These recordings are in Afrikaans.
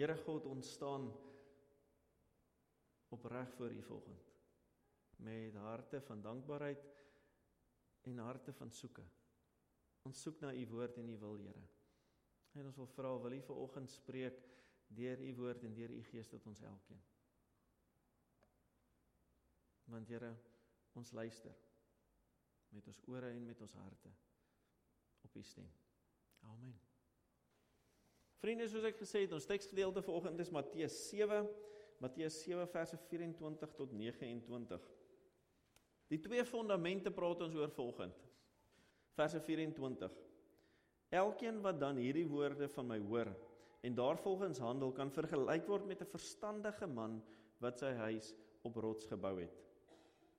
Here God, ons staan opreg voor U volgende met harte van dankbaarheid en harte van soeke. Ons soek na U woord en U wil, Here. En ons wil vra wil U vanoggend spreek deur U woord en deur U Gees tot ons elkeen. Want Here, ons luister met ons ore en met ons harte op U stem. Amen. Vriende, soos ek gesê het, ons teksgedeelte vanoggend is Matteus 7, Matteus 7 verse 24 tot 29. Die twee fondamente praat ons oor volgend. Verse 24. Elkeen wat dan hierdie woorde van my hoor en daarvolgens handel kan vergelyk word met 'n verstandige man wat sy huis op rots gebou het.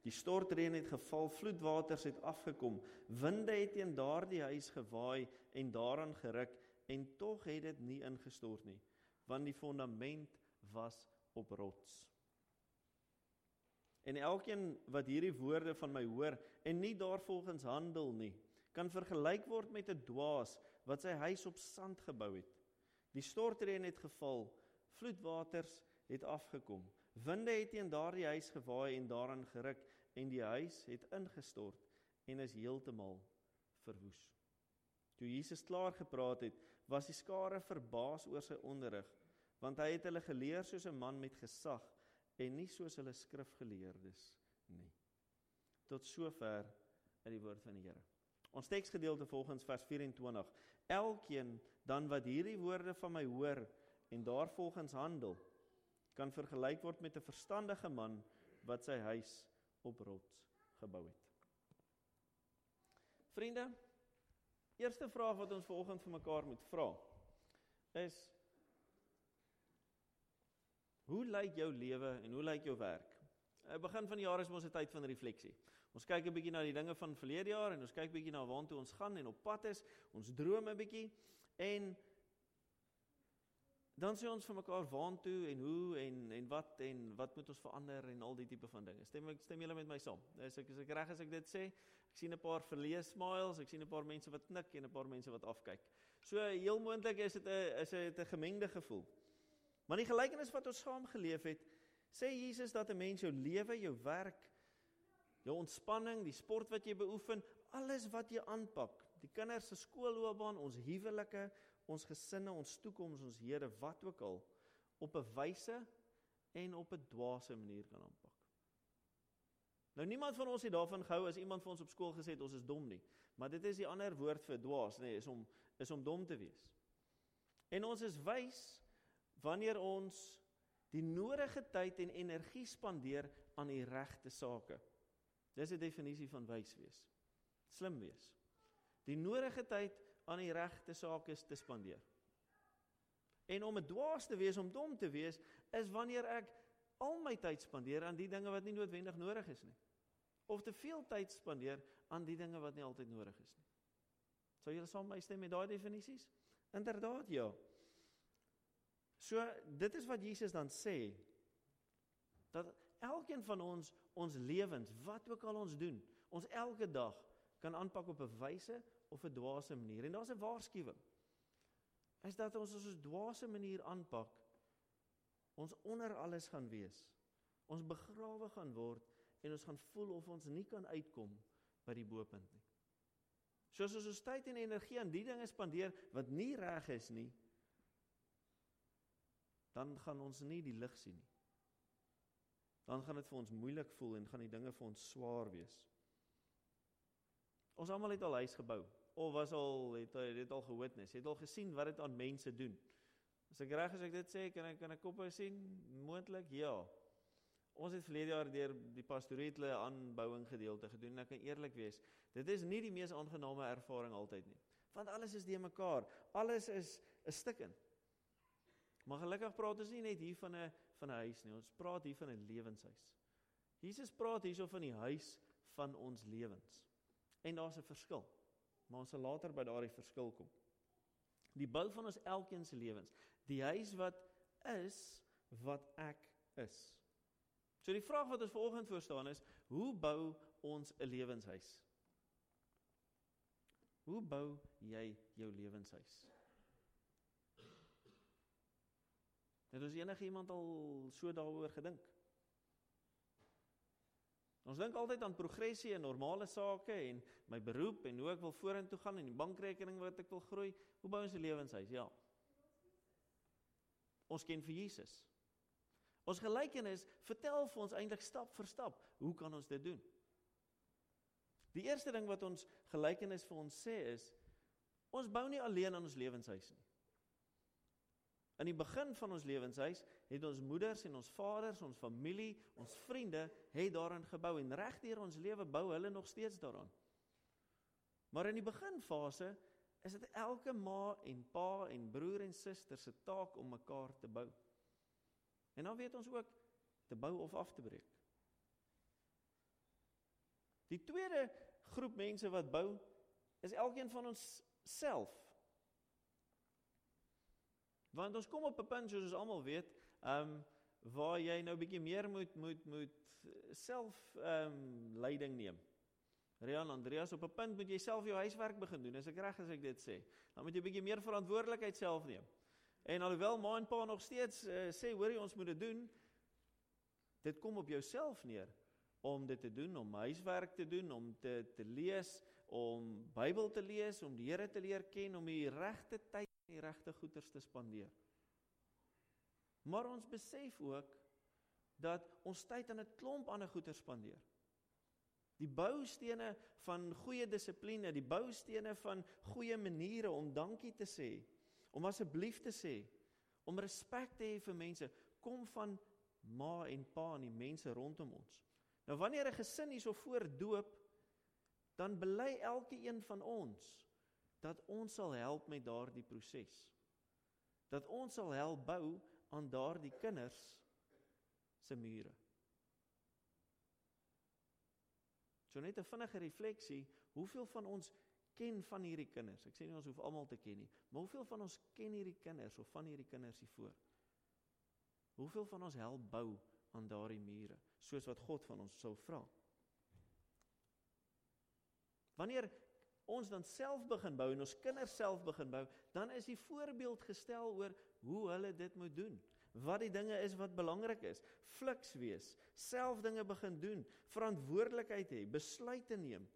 Die stortreën het geval, vloedwaters het afgekom, winde het teen daardie huis gewaai en daaraan geruk en tog het dit nie ingestort nie, want die fondament was op rots. En elkeen wat hierdie woorde van my hoor en nie daarvolgens handel nie, kan vergelyk word met 'n dwaas wat sy huis op sand gebou het. Die stortreën het geval, vloedwaters het afgekom. Winde het teen daardie huis gewaai en daaraan geruk en die huis het ingestort en is heeltemal verwoes. Toe Jesus klaar gepraat het, was die skare verbaas oor sy onderrig, want hy het hulle geleer soos 'n man met gesag en nie soos hulle skrifgeleerdes nie. Tot sover uit die woord van die Here. Ons teksgedeelte volgens vers 24. Elkeen dan wat hierdie woorde van my hoor en daarvolgens handel, kan vergelyk word met 'n verstandige man wat sy huis op rots gebou het. Vriende, eerste vraag wat ons vanoggend vir mekaar moet vra is Hoe lyk jou lewe en hoe lyk jou werk? Aan die begin van die jaar is mos 'n tyd van refleksie. Ons kyk 'n bietjie na die dinge van verlede jaar en ons kyk bietjie na waartoe ons gaan en op pad is. Ons droom 'n bietjie en dan sê ons vir mekaar waartoe en hoe en en wat en wat moet ons verander en al die tipe van dinge. Stem ek stem julle met my saam? Is ek is ek reg as ek dit sê? Ek sien 'n paar verleë smiles, ek sien 'n paar mense wat knik en 'n paar mense wat afkyk. So heel moontlik is dit 'n is dit 'n gemengde gevoel. Maar die gelykenis wat ons saam geleef het, sê Jesus dat 'n mens jou lewe, jou werk, jou ontspanning, die sport wat jy beoefen, alles wat jy aanpak, die kinders se skoolloopbaan, ons huwelike, ons gesinne, ons toekoms, ons Here, wat ook al, op 'n wyse en op 'n dwaase manier kan aanpak. Nou niemand van ons het daarvan gehou as iemand vir ons op skool gesê het ons is dom nie, maar dit is die ander woord vir dwaas, nê, nee, is om is om dom te wees. En ons is wys wanneer ons die nodige tyd en energie spandeer aan die regte sake. Dis 'n definisie van wys wees. Slim wees. Die nodige tyd aan die regte sake te spandeer. En om 'n dwaas te wees, om dom te wees, is wanneer ek al my tyd spandeer aan die dinge wat nie noodwendig nodig is nie. Of te veel tyd spandeer aan die dinge wat nie altyd nodig is nie. Sou julle saam my stem met daai definisies? Inderdaad, ja. So dit is wat Jesus dan sê dat elkeen van ons ons lewens, wat ook al ons doen, ons elke dag kan aanpak op 'n wyse of 'n dwaase manier. En daar's 'n waarskuwing. Is dat ons 'n dwaase manier aanpak, ons onder alles gaan wees. Ons begrawe gaan word en ons gaan voel of ons nie kan uitkom by die bopunt nie. Soos as ons tyd en energie aan die dinge spandeer wat nie reg is nie, dan gaan ons nie die lig sien nie. Dan gaan dit vir ons moeilik voel en gaan die dinge vir ons swaar wees. Ons almal het al huis gebou of was al het dit al gewitness, het al gesien wat dit aan mense doen. As ek reg as ek dit sê, kan ek kan ek koppe sien moontlik? Ja. Ons het verlede jaar deur die pastorietle aanbouing gedeelte gedoen en ek kan eerlik wees, dit is nie die mees aangename ervaring altyd nie. Want alles is de mekaar. Alles is 'n stikken. Maar gelukkig praat ons nie net hier van 'n van 'n huis nie. Ons praat hier van 'n lewenshuis. Jesus praat hierso van die huis van ons lewens. En daar's 'n verskil. Maar ons sal later by daardie verskil kom. Die bou van ons elkeen se lewens. Die huis wat is wat ek is. So die vraag wat ons vanoggend voor staan is, hoe bou ons 'n lewenshuis? Hoe bou jy jou lewenshuis? Het ons enigiemand al so daaroor gedink? Ons dink altyd aan progressie en normale sake en my beroep en hoe ek wil vorentoe gaan en die bankrekening wat ek wil groei. Hoe bou ons 'n lewenshuis? Ja. Ons ken vir Jesus. Ons gelykenis vertel vir ons eintlik stap vir stap hoe kan ons dit doen? Die eerste ding wat ons gelykenis vir ons sê is ons bou nie alleen aan ons lewenshuis nie. In die begin van ons lewenshuis het ons moeders en ons vaders, ons familie, ons vriende het daarin gebou en regdeur ons lewe bou hulle nog steeds daaraan. Maar in die beginfase is dit elke ma en pa en broer en suster se taak om mekaar te bou. En dan weet ons ook te bou of af te breek. Die tweede groep mense wat bou is elkeen van ons self. Want ons kom op 'n punt soos ons almal weet, ehm um, waar jy nou bietjie meer moet moet moet self ehm um, leiding neem. Rian Andreas op 'n punt moet jy self jou huiswerk begin doen. As ek reg as ek dit sê, dan moet jy bietjie meer verantwoordelikheid self neem. En alhoewel ma en pa nog steeds uh, sê hoorie ons moet dit doen, dit kom op jouself neer om dit te doen, om huiswerk te doen, om te te lees, om Bybel te lees, om die Here te leer ken, om die regte tyd en die regte goeders te spandeer. Maar ons besef ook dat ons tyd aan 'n klomp ander goeders spandeer. Die boustene van goeie dissipline, die boustene van goeie maniere om dankie te sê, om asseblief te sê, om respek te hê vir mense, kom van ma en pa en die mense rondom ons. Nou wanneer 'n gesin hierso voor doop, dan bely elke een van ons dat ons sal help met daardie proses. Dat ons sal help bou aan daardie kinders se mure. So net 'n vinnige refleksie, hoeveel van ons ken van hierdie kinders? Ek sê nie ons hoef almal te ken nie, maar hoeveel van ons ken hierdie kinders of van hierdie kinders hiervoor? Hoeveel van ons help bou aan daardie mure? soos wat God van ons sou vra. Wanneer ons dan self begin bou en ons kinders self begin bou, dan is die voorbeeld gestel oor hoe hulle dit moet doen. Wat die dinge is wat belangrik is. Fliks wees, self dinge begin doen, verantwoordelikheid hê, besluite neem.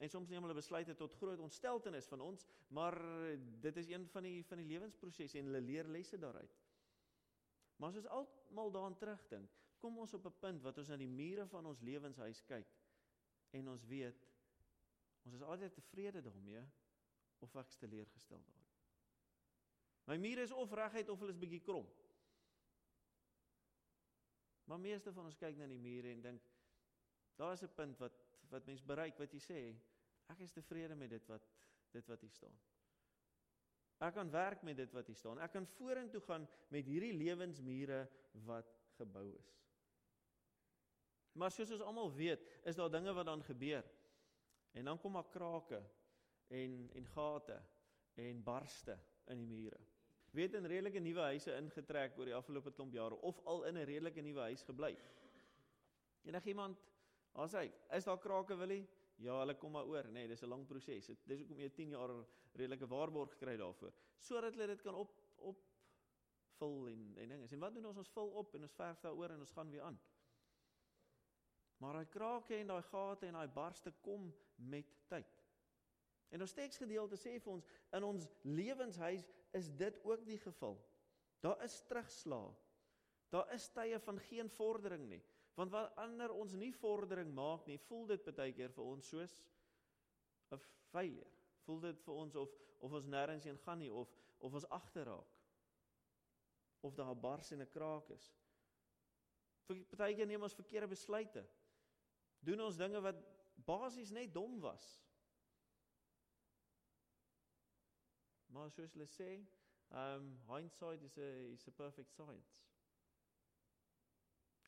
En soms neem hulle besluite tot groot ontsteltenis van ons, maar dit is een van die van die lewensprosesse en hulle leer lesse daaruit. Maar as ons almal daaraan terugdink, kom ons op 'n punt wat ons na die mure van ons lewenshuis kyk en ons weet ons is altyd tevrede daarmee of ek teleurgestel daarin. My mure is of reguit of hulle is bietjie krom. Maar meeste van ons kyk na die mure en dink daar is 'n punt wat wat mens bereik wat jy sê ek is tevrede met dit wat dit wat hier staan. Ek kan werk met dit wat hier staan. Ek kan vorentoe gaan met hierdie lewensmure wat gebou is. Maar soos ons almal weet, is daar dinge wat dan gebeur. En dan kom daar krake en en gate en barste in die mure. Weet in redelike nuwe huise ingetrek oor die afgelope klomp jare of al in 'n redelike nuwe huis gebly. Enig iemand, as hy, is daar krake wil hy? Ja, hulle kom maar oor, nê, nee, dis 'n lang proses. Dit is hoekom jy 10 jaar redelike waarborg kry daarvoor, sodat hulle dit kan op op vul en en dinge. En wat doen ons? Ons vul op en ons verf daaroor en ons gaan weer aan. Maar daai krake en daai gate en daai barste kom met tyd. En ons teksgedeelte sê vir ons in ons lewenshuis is dit ook die geval. Daar is terugslag. Daar is tye van geen vordering nie. Want wat ander ons nie vordering maak nie, voel dit baie keer vir ons soos 'n failure. Voel dit vir ons of of ons nêrens heen gaan nie of of ons agterraak. Of daar 'n bars en 'n kraak is. Vir baie keer neem ons verkeerde besluite. Doen ons dinge wat basies net dom was. Maar soos hulle sê, um hindsight is a is a perfect science.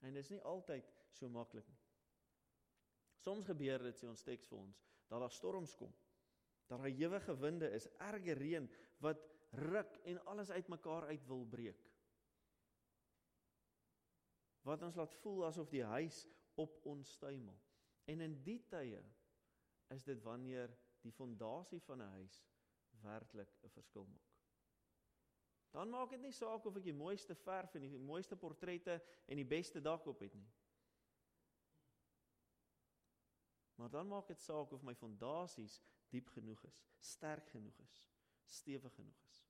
En dit is nie altyd so maklik nie. Soms gebeur dit sê ons teks vir ons dat daar storms kom. Dat daar ewige winde is, erge reën wat ruk en alles uitmekaar uit wil breek. Wat ons laat voel asof die huis op ons stuimel. En in die tye is dit wanneer die fondasie van 'n huis werklik 'n verskil maak. Dan maak dit nie saak of ek die mooiste verf en die mooiste portrette en die beste dak op het nie. Maar dan maak dit saak of my fondasies diep genoeg is, sterk genoeg is, stewig genoeg is.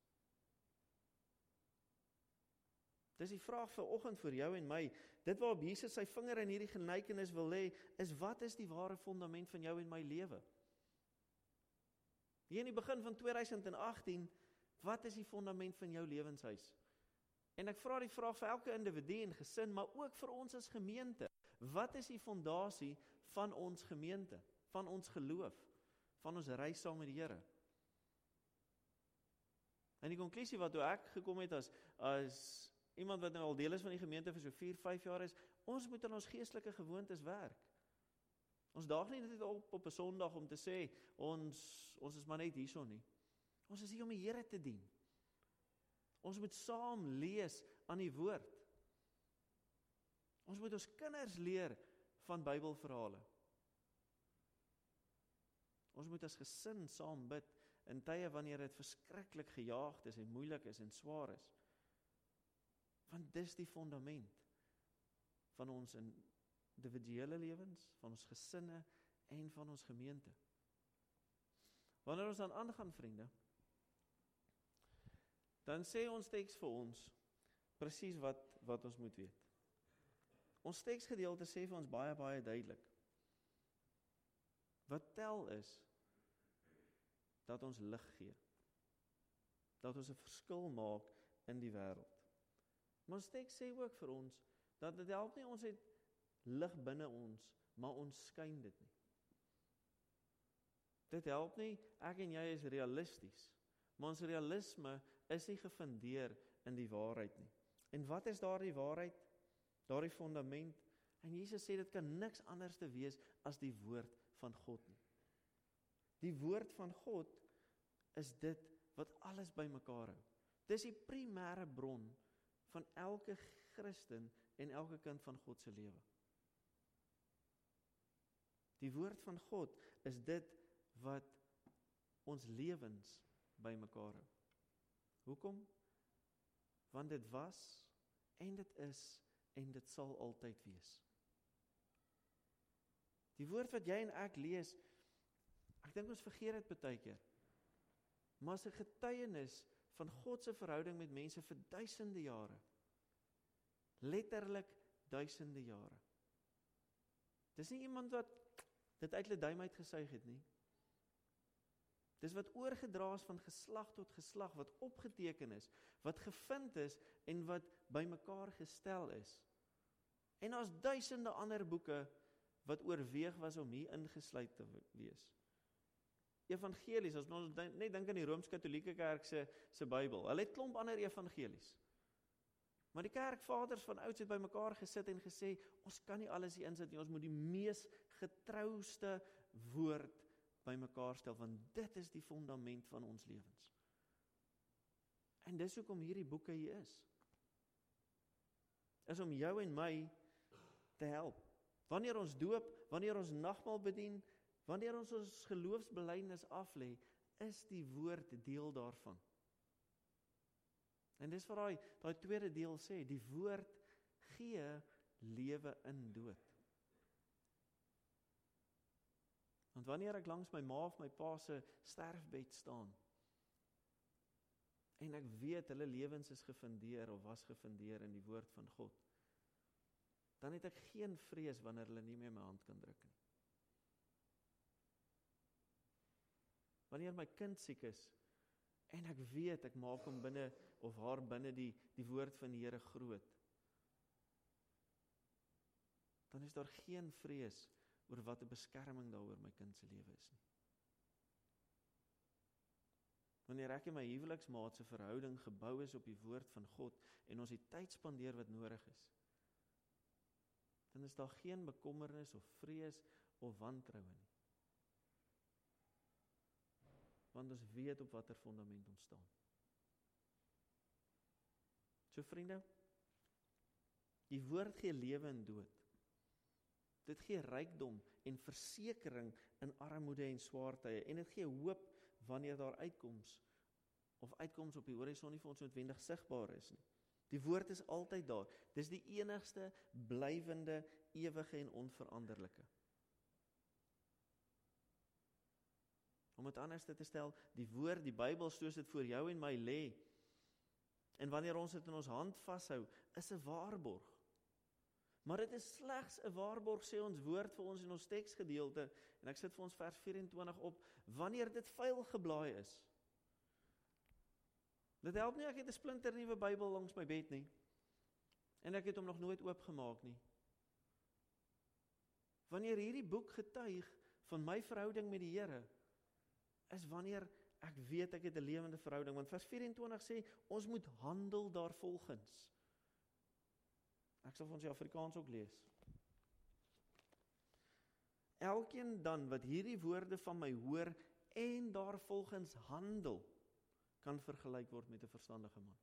Dis die vraag vir oggend vir jou en my. Dit waarop Jesus sy vinger in hierdie gelykenis wil lê, is wat is die ware fondament van jou en my lewe? Hier in die begin van 2018, wat is die fondament van jou lewenshuis? En ek vra die vraag vir elke individu en gesin, maar ook vir ons as gemeente. Wat is die fondasie van ons gemeente, van ons geloof, van ons reis saam met die Here? En die konklusie wat toe ek gekom het as as iemand wat nou al deel is van die gemeente vir so 4, 5 jaar is, ons moet aan ons geestelike gewoontes werk. Ons daag nie net op op 'n Sondag om te sê ons ons is maar net hierson nie. Ons is hier om die Here te dien. Ons moet saam lees aan die woord. Ons moet ons kinders leer van Bybelverhale. Ons moet as gesin saam bid in tye wanneer dit verskriklik gejaagd is en moeilik is en swaar is. Want dis die fundament van ons individuele lewens, van ons gesinne en van ons gemeente. Wanneer ons dan aangaan vriende, dan sê ons teks vir ons presies wat wat ons moet weet. Ons teksgedeelte sê vir ons baie baie duidelik. Wat tel is dat ons lig gee. Dat ons 'n verskil maak in die wêreld. Maar ons teks sê ook vir ons dat dit help nie ons het lig binne ons, maar ons skyn dit nie. Dit help nie ek en jy is realisties, maar ons realisme is nie gefundeer in die waarheid nie. En wat is daardie waarheid? Daardie fundament. En Jesus sê dit kan niks anders te wees as die woord van God nie. Die woord van God is dit wat alles bymekaar hou. Dis die primêre bron van elke Christen en elke kind van God se lewe. Die woord van God is dit wat ons lewens bymekaar hou. Hoekom? Want dit was en dit is en dit sal altyd wees. Die woord wat jy en ek lees, ek dink ons vergeet dit baie keer. Maar 'n getuienis van God se verhouding met mense vir duisende jare. Letterlik duisende jare. Dis nie iemand wat dit uit hulle duim uit gesuig het nie. Dis wat oorgedra is van geslag tot geslag wat opgeteken is, wat gevind is en wat bymekaar gestel is. En daar's duisende ander boeke wat oorweeg was om hier ingesluit te wees. Evangelies, ons net dink aan die Rooms-Katolieke Kerk se se Bybel. Hulle het klomp ander evangelies. Maar die kerkvaders van ouds het bymekaar gesit en gesê, ons kan nie alles hier insit nie. Ons moet die mees getrouste woord bymekaar stel want dit is die fundament van ons lewens. En dis hoekom hierdie boeke hier is. Is om jou en my te help. Wanneer ons doop, wanneer ons nagmaal bedien, wanneer ons ons geloofsbelijdenis aflê, is die woord deel daarvan. En dis wat daai daai tweede deel sê, die woord gee lewe in dood. Want wanneer ek langs my ma of my pa se sterfbed staan en ek weet hulle lewens is gefundeer of was gefundeer in die woord van God, dan het ek geen vrees wanneer hulle nie meer my hand kan druk nie. Wanneer my kind siek is en ek weet ek maak hom binne of haar binne die die woord van die Here groot, dan is daar geen vrees oor wat 'n beskerming daaroor my kind se lewe is nie. Wanneer ek en my huweliksmaat se verhouding gebou is op die woord van God en ons die tyd spandeer wat nodig is, dan is daar geen bekommernis of vrees of wantroue nie. Want ons weet op watter fondament ons staan. So vriende, die woord gee lewe en dood. Dit gee rykdom en versekering in armoede en swaar tye en dit gee hoop wanneer daar uitkoms of uitkoms op die horison nie vir ons noodwendig sigbaar is nie. Die woord is altyd daar. Dis die enigste blywende, ewige en onveranderlike. Om dit anders te stel, die woord, die Bybel soos dit voor jou en my lê. En wanneer ons dit in ons hand vashou, is 'n waarborg. Maar dit is slegs 'n waarborg sê ons woord vir ons in ons teksgedeelte en ek sit vir ons vers 24 op wanneer dit vuil geblaai is. Dit help nie ek het 'n splinter nuwe Bybel langs my bed nie. En ek het hom nog nooit oopgemaak nie. Wanneer hierdie boek getuig van my verhouding met die Here is wanneer ek weet ek het 'n lewende verhouding want vers 24 sê ons moet handel daarvolgens. Ek sal vir ons die Afrikaans ook lees. Elkeen dan wat hierdie woorde van my hoor en daarvolgens handel, kan vergelyk word met 'n verstandige man.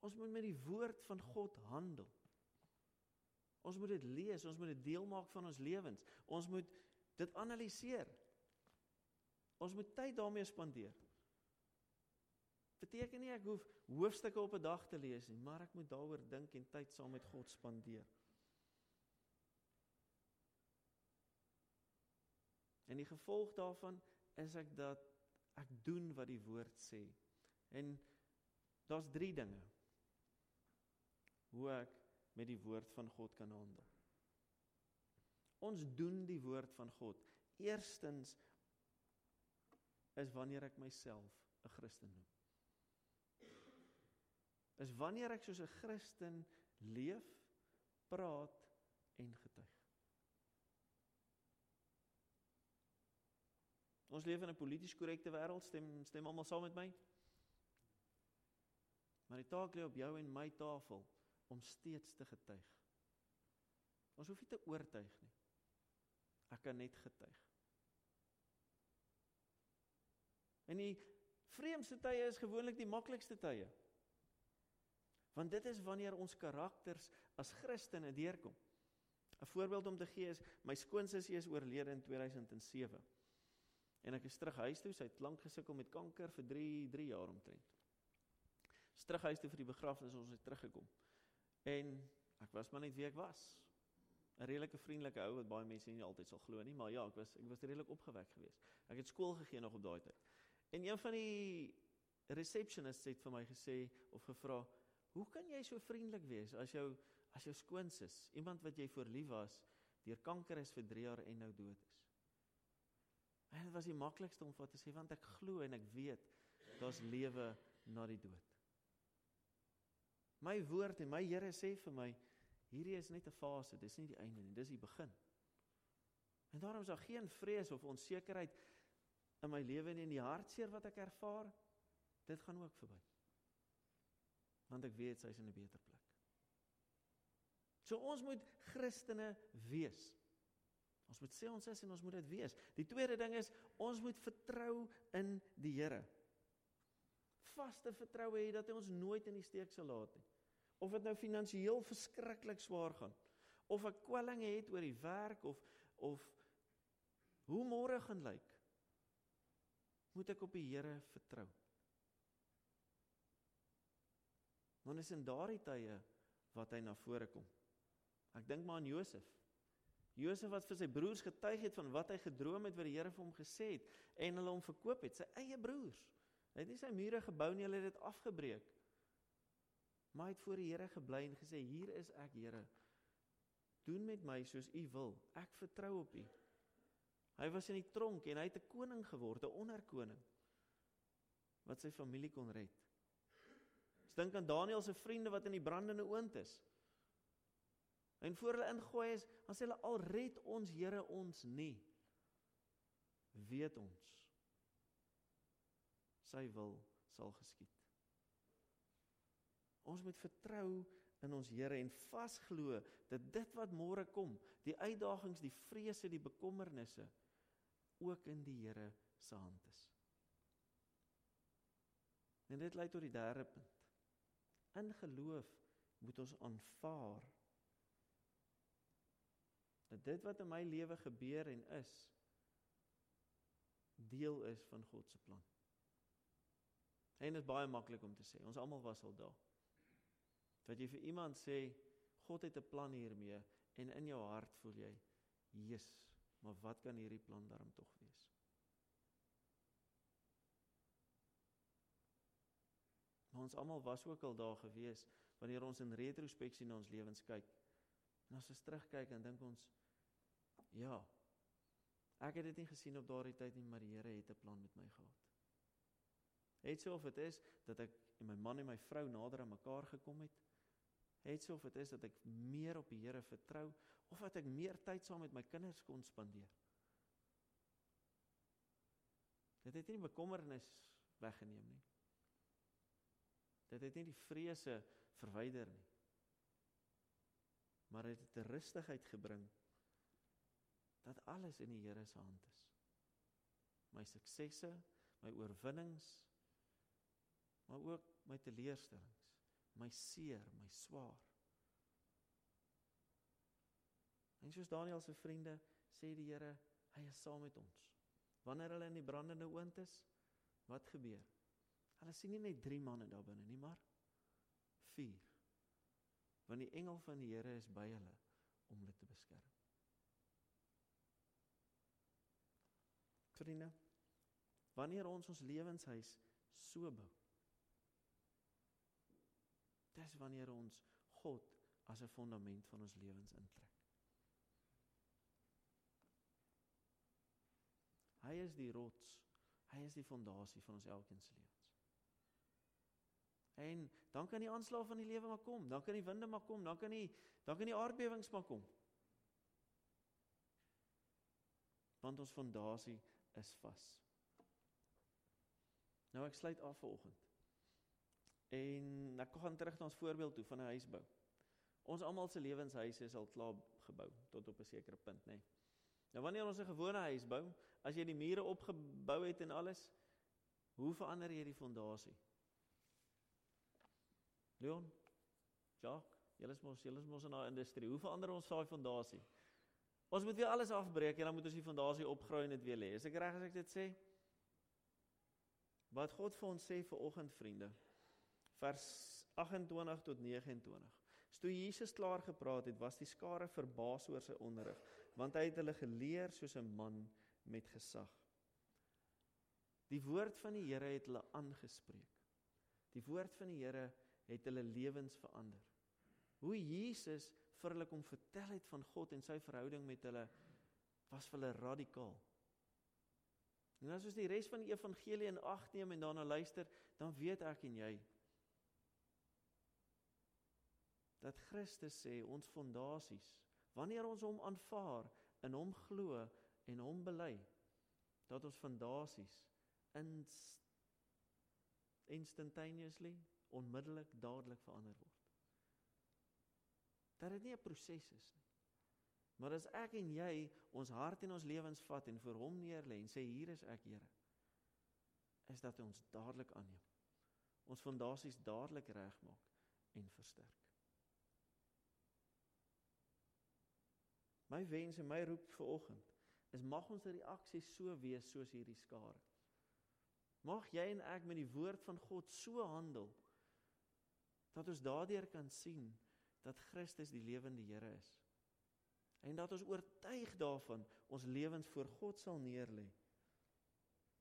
Ons moet met die woord van God handel. Ons moet dit lees, ons moet dit deel maak van ons lewens. Ons moet dit analiseer. Ons moet tyd daarmee spandeer beteken nie ek hoef hoofstukke op 'n dag te lees nie, maar ek moet daaroor dink en tyd saam met God spandeer. En die gevolg daarvan is ek dat ek doen wat die woord sê. En daar's 3 dinge hoe ek met die woord van God kan handel. Ons doen die woord van God. Eerstens is wanneer ek myself 'n Christen noem is wanneer ek soos 'n Christen leef, praat en getuig. Ons leef in 'n polities korrekte wêreld, stem stem almal saam met my? Maar die taak lê op jou en my tafel om steeds te getuig. Ons hoef nie te oortuig nie. Ek kan net getuig. En die vreemdste tye is gewoonlik die maklikste tye. Want dit is wanneer ons karakters as Christene deurkom. 'n Voorbeeld om te gee is my skoonsussie is oorlede in 2007. En ek is terug huis toe, sy het lank gesukkel met kanker vir 3 3 jaar omtrent. Is terug huis toe vir die begrafnis, ons het teruggekom. En ek was maar net wie ek was. 'n Redelike vriendelike ou wat baie mense nie altyd sal glo nie, maar ja, ek was ek was redelik opgewek geweest. Ek het skool gegee nog op daai tyd. En een van die receptionists het vir my gesê of gevra, Hoe kan jy so vriendelik wees as jou as jou skoonsis, iemand wat jy voor lief was, deur kanker is vir 3 jaar en nou dood is? En dit was die maklikste om vir te sê want ek glo en ek weet daar's lewe na die dood. My woord en my Here sê vir my hierdie is net 'n fase, dis nie die einde nie, dis die begin. En daarom is daar geen vrees of onsekerheid in my lewe en die hartseer wat ek ervaar, dit gaan ook verby want ek weet sy's in 'n beter plek. So ons moet Christene wees. Ons moet sê ons is en ons moet dit wees. Die tweede ding is ons moet vertrou in die Here. Vaste vertroue hê dat hy ons nooit in die steek sal laat nie. Of dit nou finansiëel verskriklik swaar gaan of 'n kwelling het oor die werk of of hoe môre gaan lyk. Moet ek op die Here vertrou. Want is in daardie tye wat hy na vore kom. Ek dink maar aan Josef. Josef wat vir sy broers getuig het van wat hy gedroom het wat die Here vir hom gesê het en hulle hom verkoop het, sy eie broers. Hy het nie sy mure gebou nie, hulle het dit afgebreek. Maar hy het voor die Here gebly en gesê: "Hier is ek, Here. Doen met my soos U wil. Ek vertrou op U." Hy was in die tronk en hy het 'n koning geword, 'n onderkoning wat sy familie kon red. Dink aan Daniël se vriende wat in die brandende oond is. En voor hulle ingooi is, dan sê hulle al red ons Here ons nie. Weet ons sy wil sal geskied. Ons moet vertrou in ons Here en vasglo dat dit wat môre kom, die uitdagings, die vrese, die bekommernisse ook in die Here se hand is. En dit lei tot die derde punt in geloof moet ons aanvaar dat dit wat in my lewe gebeur en is deel is van God se plan. En dit is baie maklik om te sê. Ons almal was al daar. Dat jy vir iemand sê God het 'n plan hiermee en in jou hart voel jy, "Jesus, maar wat kan hierdie plan daarom tog wees?" Maar ons almal was ook al daar gewees wanneer ons in retrospeksie na ons lewens kyk. En as ons terugkyk en dink ons ja, ek het dit nie gesien op daardie tyd nie, maar die Here het 'n plan met my gehad. Het so of dit is dat ek en my man en my vrou nader aan mekaar gekom het, het so of dit is dat ek meer op die Here vertrou of dat ek meer tyd saam met my kinders kon spandeer. Dit het nie bekommernis weggeneem nie. Dit het nie die vrese verwyder nie. Maar dit het 'n rustigheid gebring dat alles in die Here se hand is. My suksesse, my oorwinnings, maar ook my teleurstellings, my seer, my swaar. En soos Daniël se vriende sê die Here, hy is saam met ons. Wanneer hulle in die brandende oond is, wat gebeur? Hulle sien nie net 3 manne daar binne nie, maar 4. Want die engel van die Here is by hulle om hulle te beskerm. Vriende, wanneer ons ons lewenshuis so bou, dis wanneer ons God as 'n fondament van ons lewens intrek. Hy is die rots. Hy is die fondasie van ons elkeen se lewens. En dan kan die aanslag van die lewe maar kom, dan kan die winde maar kom, dan kan die dan kan die aardbewings maar kom. Want ons fondasie is vas. Nou ek sluit af vanoggend. En ek gaan terug na ons voorbeeld toe van 'n huisbou. Ons almal se lewenshuise is al klaar gebou tot op 'n sekere punt, nê. Nee. Nou wanneer ons 'n gewone huis bou, as jy die mure opgebou het en alles, hoe verander jy die fondasie? Leon, Jacques, julle is mos julle is mos in daai industrie. Hoe verander ons daai fondasie? Ons moet weer alles afbreek en dan moet ons die fondasie opgraai en dit weer lê. Is ek reg as ek dit sê? Wat God vir ons sê vir oggend vriende. Vers 28 tot 29. Toe Jesus klaar gepraat het, was die skare verbaas oor sy onderrig, want hy het hulle geleer soos 'n man met gesag. Die woord van die Here het hulle aangespreek. Die woord van die Here het hulle lewens verander. Hoe Jesus vir hulle kom vertel het van God en sy verhouding met hulle was vir hulle radikaal. En as ons die res van die evangelie in ag neem en daarna luister, dan weet ek en jy dat Christus sê ons fondasies, wanneer ons hom aanvaar, in hom glo en hom bely, dat ons fondasies inst instantaneously onmiddellik dadelik verander word. Dat dit nie 'n proses is nie. Maar as ek en jy ons hart en ons lewens vat en vir hom neerlê en sê hier is ek, Here, is dat ons dadelik aanneem. Ons fondasies dadelik regmaak en versterk. My wens en my roep vir oggend is mag ons reaksie so wees soos hierdie skare. Mag jy en ek met die woord van God so handel dat ons daardeur kan sien dat Christus die lewende Here is. En dat ons oortuig daarvan ons lewens voor God sal neerlê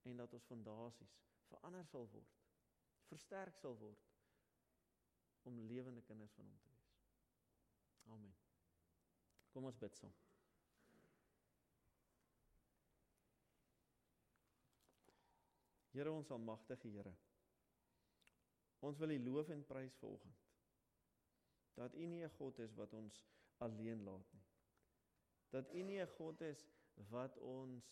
en dat ons fondasies verander sal word, versterk sal word om lewende kinders van hom te wees. Amen. Kom ons bid saam. Here ons almagtige Here. Ons wil U loof en prys vanoggend. Dat U nie 'n God is wat ons alleen laat nie. Dat U nie 'n God is wat ons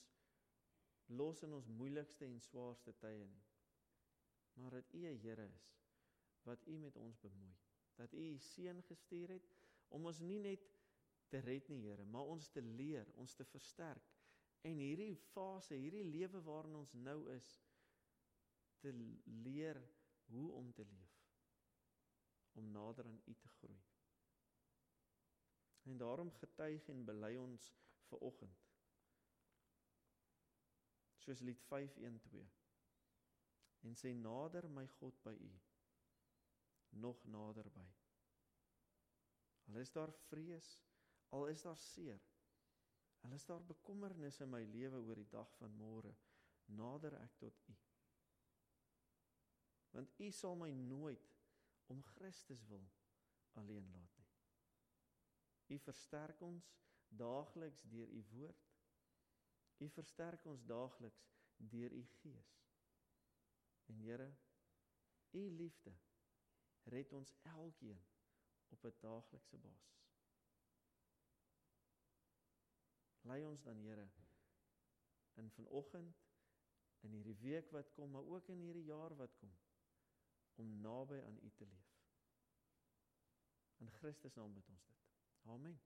los in ons moeilikste en swaarste tye nie. Maar dat U 'n Here is wat U met ons bemoei. Dat U U seun gestuur het om ons nie net te red nie, Here, maar ons te leer, ons te versterk en hierdie fase, hierdie lewe waarin ons nou is, te leer hoe om te leef om nader aan U te groei. En daarom getuig en bely ons ver oggend. Soos lied 512. en sê nader my God by u nog naderby. Al is daar vrees, al is daar seer, al is daar bekommernis in my lewe oor die dag van môre, nader ek tot u. Want u sal my nooit om Christus wil alleen laat nie. U versterk ons daagliks deur u woord. U versterk ons daagliks deur u gees. En Here, u liefde red ons elkeen op 'n daaglikse basis. Lei ons dan Here in vanoggend in hierdie week wat kom, maar ook in hierdie jaar wat kom om naby aan U te leef. In Christus naam bid ons dit. Amen.